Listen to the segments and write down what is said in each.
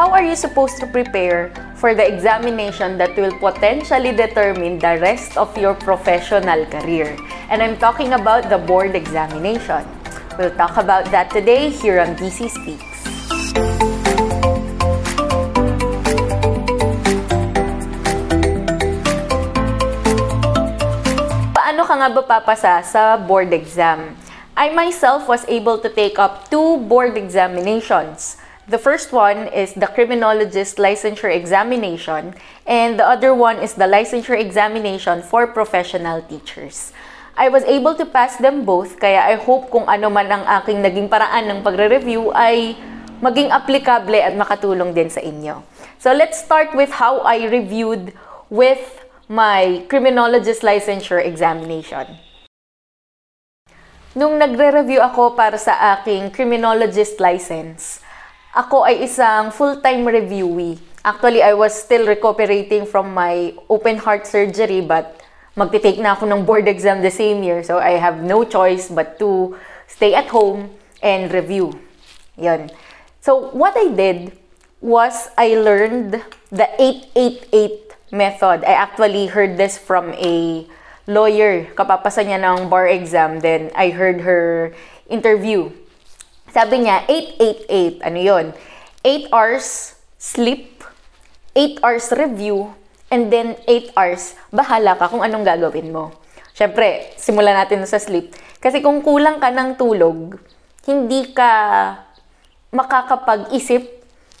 how are you supposed to prepare for the examination that will potentially determine the rest of your professional career? And I'm talking about the board examination. We'll talk about that today here on DC Speaks. Paano ka nga ba papasa sa board exam? I myself was able to take up two board examinations. The first one is the criminologist licensure examination, and the other one is the licensure examination for professional teachers. I was able to pass them both, kaya I hope kung ano man ang aking naging paraan ng pagre-review ay maging aplikable at makatulong din sa inyo. So let's start with how I reviewed with my criminologist licensure examination. Nung nagre-review ako para sa aking criminologist license, ako ay isang full-time reviewee. Actually, I was still recuperating from my open heart surgery but magti-take na ako ng board exam the same year. So, I have no choice but to stay at home and review. Yun. So, what I did was I learned the 888 method. I actually heard this from a lawyer. Kapapasa niya ng bar exam. Then, I heard her interview. Sabi niya, 888. Ano yon? 8 hours sleep, 8 hours review, and then 8 hours, bahala ka kung anong gagawin mo. Siyempre, simulan natin sa sleep. Kasi kung kulang ka ng tulog, hindi ka makakapag-isip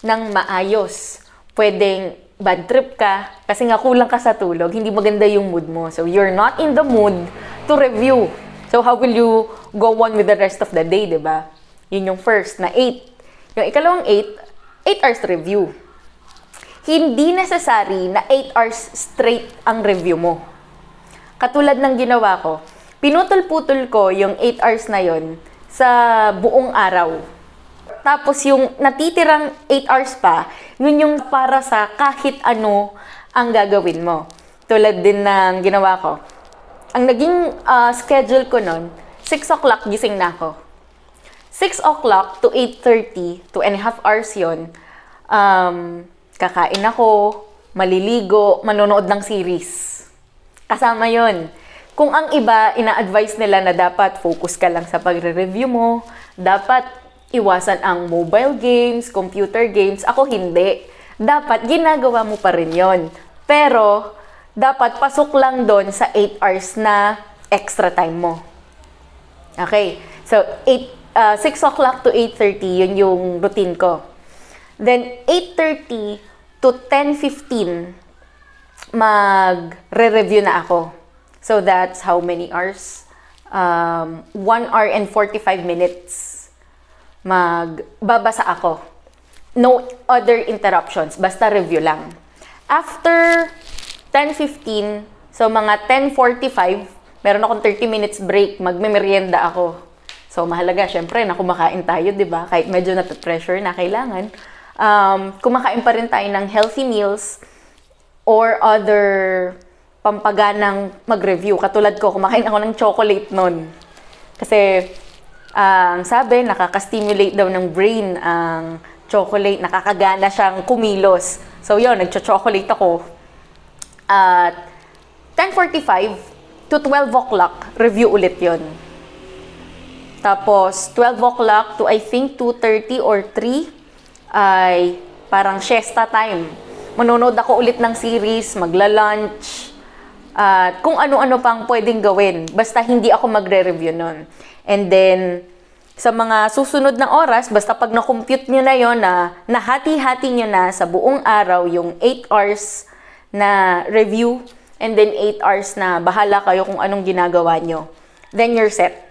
ng maayos. Pwedeng bad trip ka kasi nga kulang ka sa tulog, hindi maganda yung mood mo. So, you're not in the mood to review. So, how will you go on with the rest of the day, di ba? Yun yung first na 8. Yung ikalawang 8, 8 hours review. Hindi necessary na 8 hours straight ang review mo. Katulad ng ginawa ko, pinutol-putol ko yung 8 hours na yon sa buong araw. Tapos yung natitirang 8 hours pa, yun yung para sa kahit ano ang gagawin mo. Tulad din ng ginawa ko. Ang naging uh, schedule ko nun, 6 o'clock gising na ako 6 o'clock to 8.30, two and a half hours yon um, kakain ako, maliligo, manonood ng series. Kasama yon Kung ang iba, ina-advise nila na dapat focus ka lang sa pagre-review mo, dapat iwasan ang mobile games, computer games. Ako hindi. Dapat ginagawa mo pa rin yon Pero, dapat pasok lang doon sa 8 hours na extra time mo. Okay. So, 8 uh, 6 o'clock to 8.30, yun yung routine ko. Then, 8.30 to 10.15, mag-re-review na ako. So, that's how many hours? Um, 1 hour and 45 minutes magbabasa ako. No other interruptions, basta review lang. After 10.15, so mga 10.45, meron akong 30 minutes break, magme-merienda ako. So, mahalaga, syempre, na kumakain tayo, di ba? Kahit medyo na-pressure na kailangan. Um, kumakain pa rin tayo ng healthy meals or other pampaganang mag-review. Katulad ko, kumakain ako ng chocolate nun. Kasi, ang um, sabi, nakaka-stimulate daw ng brain ang chocolate. Nakakagana siyang kumilos. So, yun, nagcho-chocolate ako. At 10.45 to 12 o'clock, review ulit yon tapos, 12 o'clock to I think 2.30 or 3 ay parang siesta time. Manonood ako ulit ng series, magla-lunch, at uh, kung ano-ano pang pwedeng gawin. Basta hindi ako magre-review nun. And then, sa mga susunod na oras, basta pag na-compute nyo na yon na nahati-hati nyo na sa buong araw yung 8 hours na review and then 8 hours na bahala kayo kung anong ginagawa nyo, then you're set.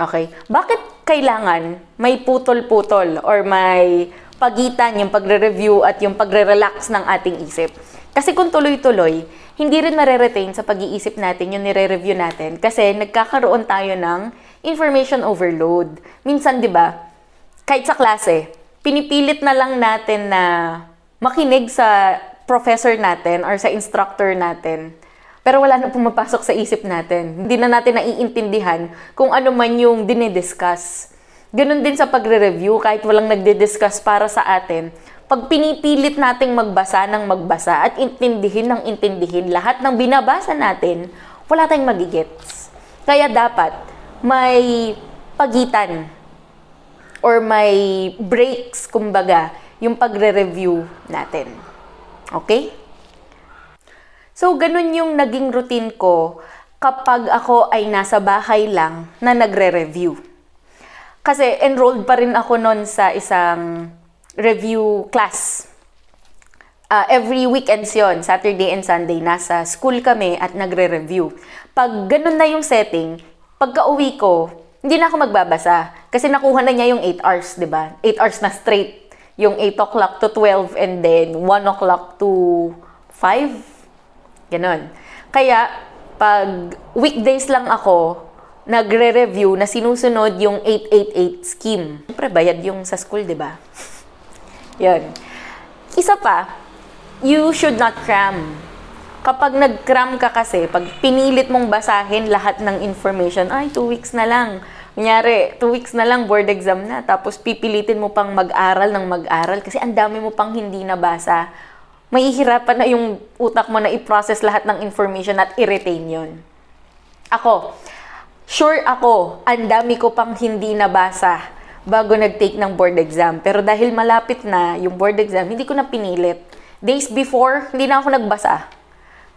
Okay? Bakit kailangan may putol-putol or may pagitan yung pagre-review at yung pagre-relax ng ating isip? Kasi kung tuloy-tuloy, hindi rin nare-retain sa pag-iisip natin yung nire-review natin kasi nagkakaroon tayo ng information overload. Minsan, di ba, kahit sa klase, pinipilit na lang natin na makinig sa professor natin or sa instructor natin pero wala na pumapasok sa isip natin. Hindi na natin naiintindihan kung ano man yung dinidiscuss. Ganon din sa pagre-review, kahit walang nagdi-discuss para sa atin, pag pinipilit nating magbasa ng magbasa at intindihin ng intindihin lahat ng binabasa natin, wala tayong magigets. Kaya dapat may pagitan or may breaks, kumbaga, yung pagre-review natin. Okay? So, ganun yung naging routine ko kapag ako ay nasa bahay lang na nagre-review. Kasi enrolled pa rin ako noon sa isang review class. Uh, every weekends yon Saturday and Sunday, nasa school kami at nagre-review. Pag ganun na yung setting, pagka uwi ko, hindi na ako magbabasa. Kasi nakuha na niya yung 8 hours, di ba? 8 hours na straight. Yung 8 o'clock to 12 and then 1 o'clock to 5. Ganon. Kaya, pag weekdays lang ako, nagre-review na sinusunod yung 888 scheme. Siyempre, bayad yung sa school, di ba? Yun. Isa pa, you should not cram. Kapag nag-cram ka kasi, pag pinilit mong basahin lahat ng information, ay, two weeks na lang. Kunyari, two weeks na lang, board exam na. Tapos pipilitin mo pang mag-aral ng mag-aral kasi ang dami mo pang hindi nabasa. Mahihirapan na yung utak mo na i-process lahat ng information at i-retain yun. Ako, sure ako, ang dami ko pang hindi nabasa bago nag-take ng board exam. Pero dahil malapit na yung board exam, hindi ko na pinilit. Days before, hindi na ako nagbasa.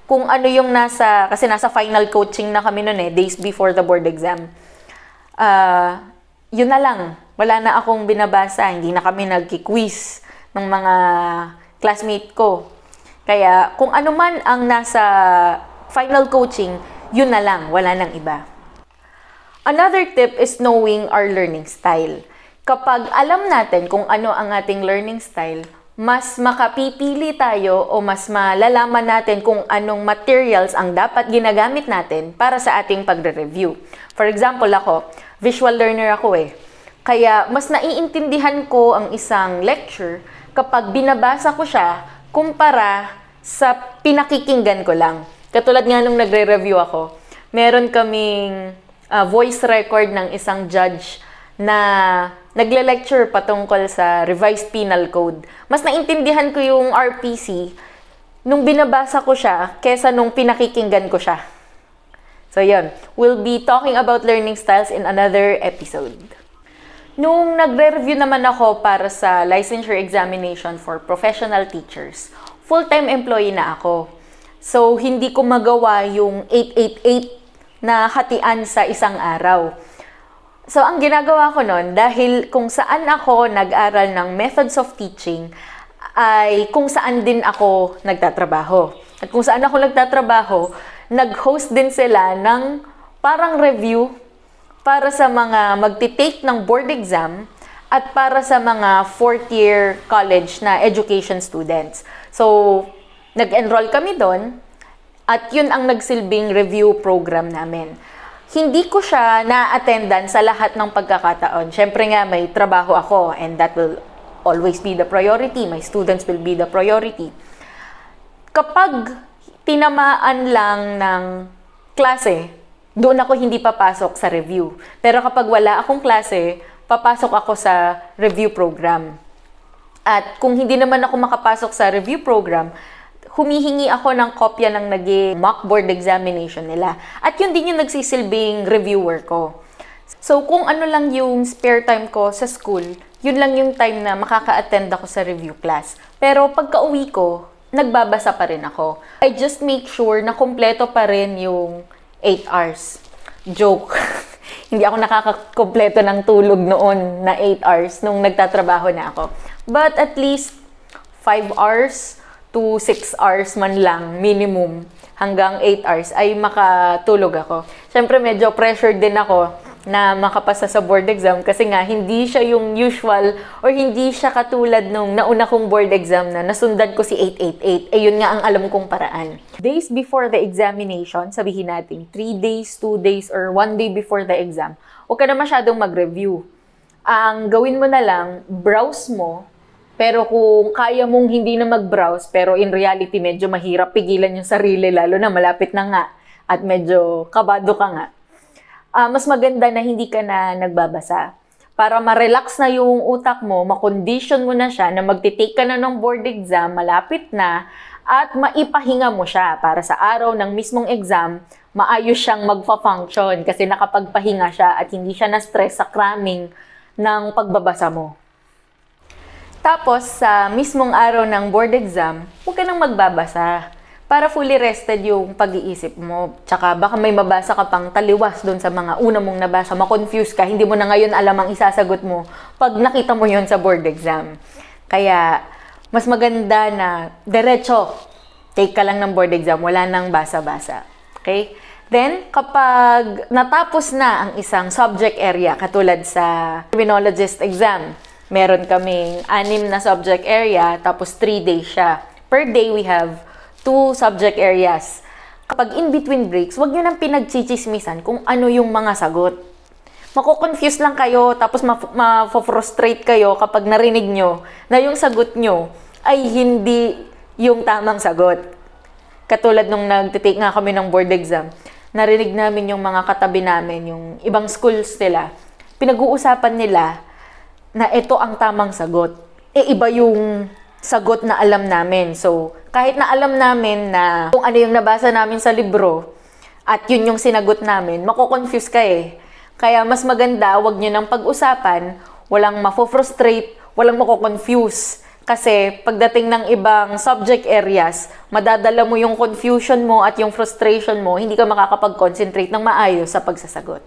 Kung ano yung nasa, kasi nasa final coaching na kami noon eh, days before the board exam. Uh, yun na lang. Wala na akong binabasa. Hindi na kami nagki-quiz ng mga classmate ko. Kaya kung ano man ang nasa final coaching, yun na lang. Wala nang iba. Another tip is knowing our learning style. Kapag alam natin kung ano ang ating learning style, mas makapipili tayo o mas malalaman natin kung anong materials ang dapat ginagamit natin para sa ating pagre-review. For example, ako, visual learner ako eh. Kaya mas naiintindihan ko ang isang lecture kapag binabasa ko siya kumpara sa pinakikinggan ko lang. Katulad nga nung nagre-review ako, meron kaming uh, voice record ng isang judge na nagle-lecture patungkol sa revised penal code. Mas naintindihan ko yung RPC nung binabasa ko siya kesa nung pinakikinggan ko siya. So yun, we'll be talking about learning styles in another episode. Nung nagre-review naman ako para sa licensure examination for professional teachers, full-time employee na ako. So, hindi ko magawa yung 888 na hatian sa isang araw. So, ang ginagawa ko noon, dahil kung saan ako nag-aral ng methods of teaching, ay kung saan din ako nagtatrabaho. At kung saan ako nagtatrabaho, nag-host din sila ng parang review para sa mga magti-take ng board exam at para sa mga fourth year college na education students. So, nag-enroll kami doon at yun ang nagsilbing review program namin hindi ko siya na-attendan sa lahat ng pagkakataon. Siyempre nga, may trabaho ako and that will always be the priority. My students will be the priority. Kapag tinamaan lang ng klase, doon ako hindi papasok sa review. Pero kapag wala akong klase, papasok ako sa review program. At kung hindi naman ako makapasok sa review program, humihingi ako ng kopya ng naging mock board examination nila. At yun din yung nagsisilbing reviewer ko. So, kung ano lang yung spare time ko sa school, yun lang yung time na makaka-attend ako sa review class. Pero pagka uwi ko, nagbabasa pa rin ako. I just make sure na kompleto pa rin yung 8 hours. Joke. Hindi ako nakakakompleto ng tulog noon na 8 hours nung nagtatrabaho na ako. But at least 5 hours to 6 hours man lang, minimum, hanggang 8 hours, ay makatulog ako. Siyempre, medyo pressured din ako na makapasa sa board exam kasi nga hindi siya yung usual or hindi siya katulad nung nauna kong board exam na nasundan ko si 888. Eh yun nga ang alam kong paraan. Days before the examination, sabihin natin 3 days, 2 days, or 1 day before the exam, huwag ka na masyadong mag-review. Ang gawin mo na lang, browse mo pero kung kaya mong hindi na mag-browse, pero in reality medyo mahirap pigilan yung sarili, lalo na malapit na nga at medyo kabado ka nga, uh, mas maganda na hindi ka na nagbabasa. para ma-relax na yung utak mo, ma-condition mo na siya na magtitake ka na ng board exam, malapit na, at maipahinga mo siya para sa araw ng mismong exam, maayos siyang magfa-function kasi nakapagpahinga siya at hindi siya na-stress sa cramming ng pagbabasa mo. Tapos, sa mismong araw ng board exam, huwag ka nang magbabasa para fully rested yung pag-iisip mo. Tsaka baka may mabasa ka pang taliwas doon sa mga una mong nabasa, ma-confuse ka, hindi mo na ngayon alam ang isasagot mo pag nakita mo yon sa board exam. Kaya, mas maganda na diretso, take ka lang ng board exam, wala nang basa-basa. Okay? Then, kapag natapos na ang isang subject area, katulad sa criminologist exam, meron kaming anim na subject area, tapos 3 days siya. Per day, we have two subject areas. Kapag in between breaks, wag niyo nang pinagchichismisan kung ano yung mga sagot. Mako-confuse lang kayo, tapos ma-frustrate kayo kapag narinig nyo na yung sagot nyo ay hindi yung tamang sagot. Katulad nung nagtitake nga kami ng board exam, narinig namin yung mga katabi namin, yung ibang schools nila, pinag-uusapan nila na ito ang tamang sagot. E iba yung sagot na alam namin. So, kahit na alam namin na kung ano yung nabasa namin sa libro at yun yung sinagot namin, mako-confuse ka eh. Kaya mas maganda, wag nyo nang pag-usapan, walang mafo-frustrate, walang mako-confuse. Kasi pagdating ng ibang subject areas, madadala mo yung confusion mo at yung frustration mo, hindi ka makakapag-concentrate ng maayos sa pagsasagot.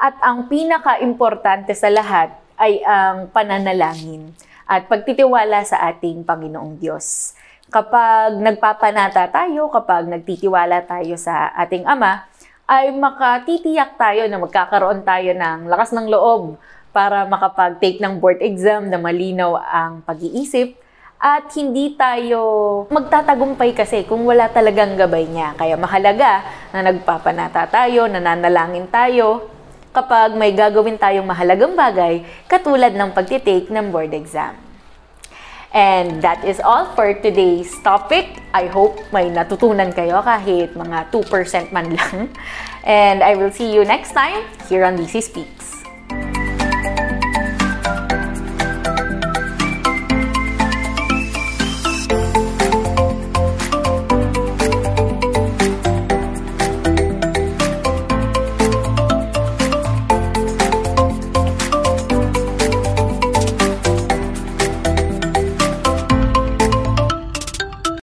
At ang pinaka-importante sa lahat ay ang pananalangin at pagtitiwala sa ating Panginoong Diyos. Kapag nagpapanata tayo, kapag nagtitiwala tayo sa ating Ama, ay makatitiyak tayo na magkakaroon tayo ng lakas ng loob para makapag-take ng board exam na malinaw ang pag-iisip at hindi tayo magtatagumpay kasi kung wala talagang gabay niya. Kaya mahalaga na nagpapanata tayo, nananalangin tayo, kapag may gagawin tayong mahalagang bagay katulad ng pagtitake ng board exam. And that is all for today's topic. I hope may natutunan kayo kahit mga 2% man lang. And I will see you next time here on DC Speaks.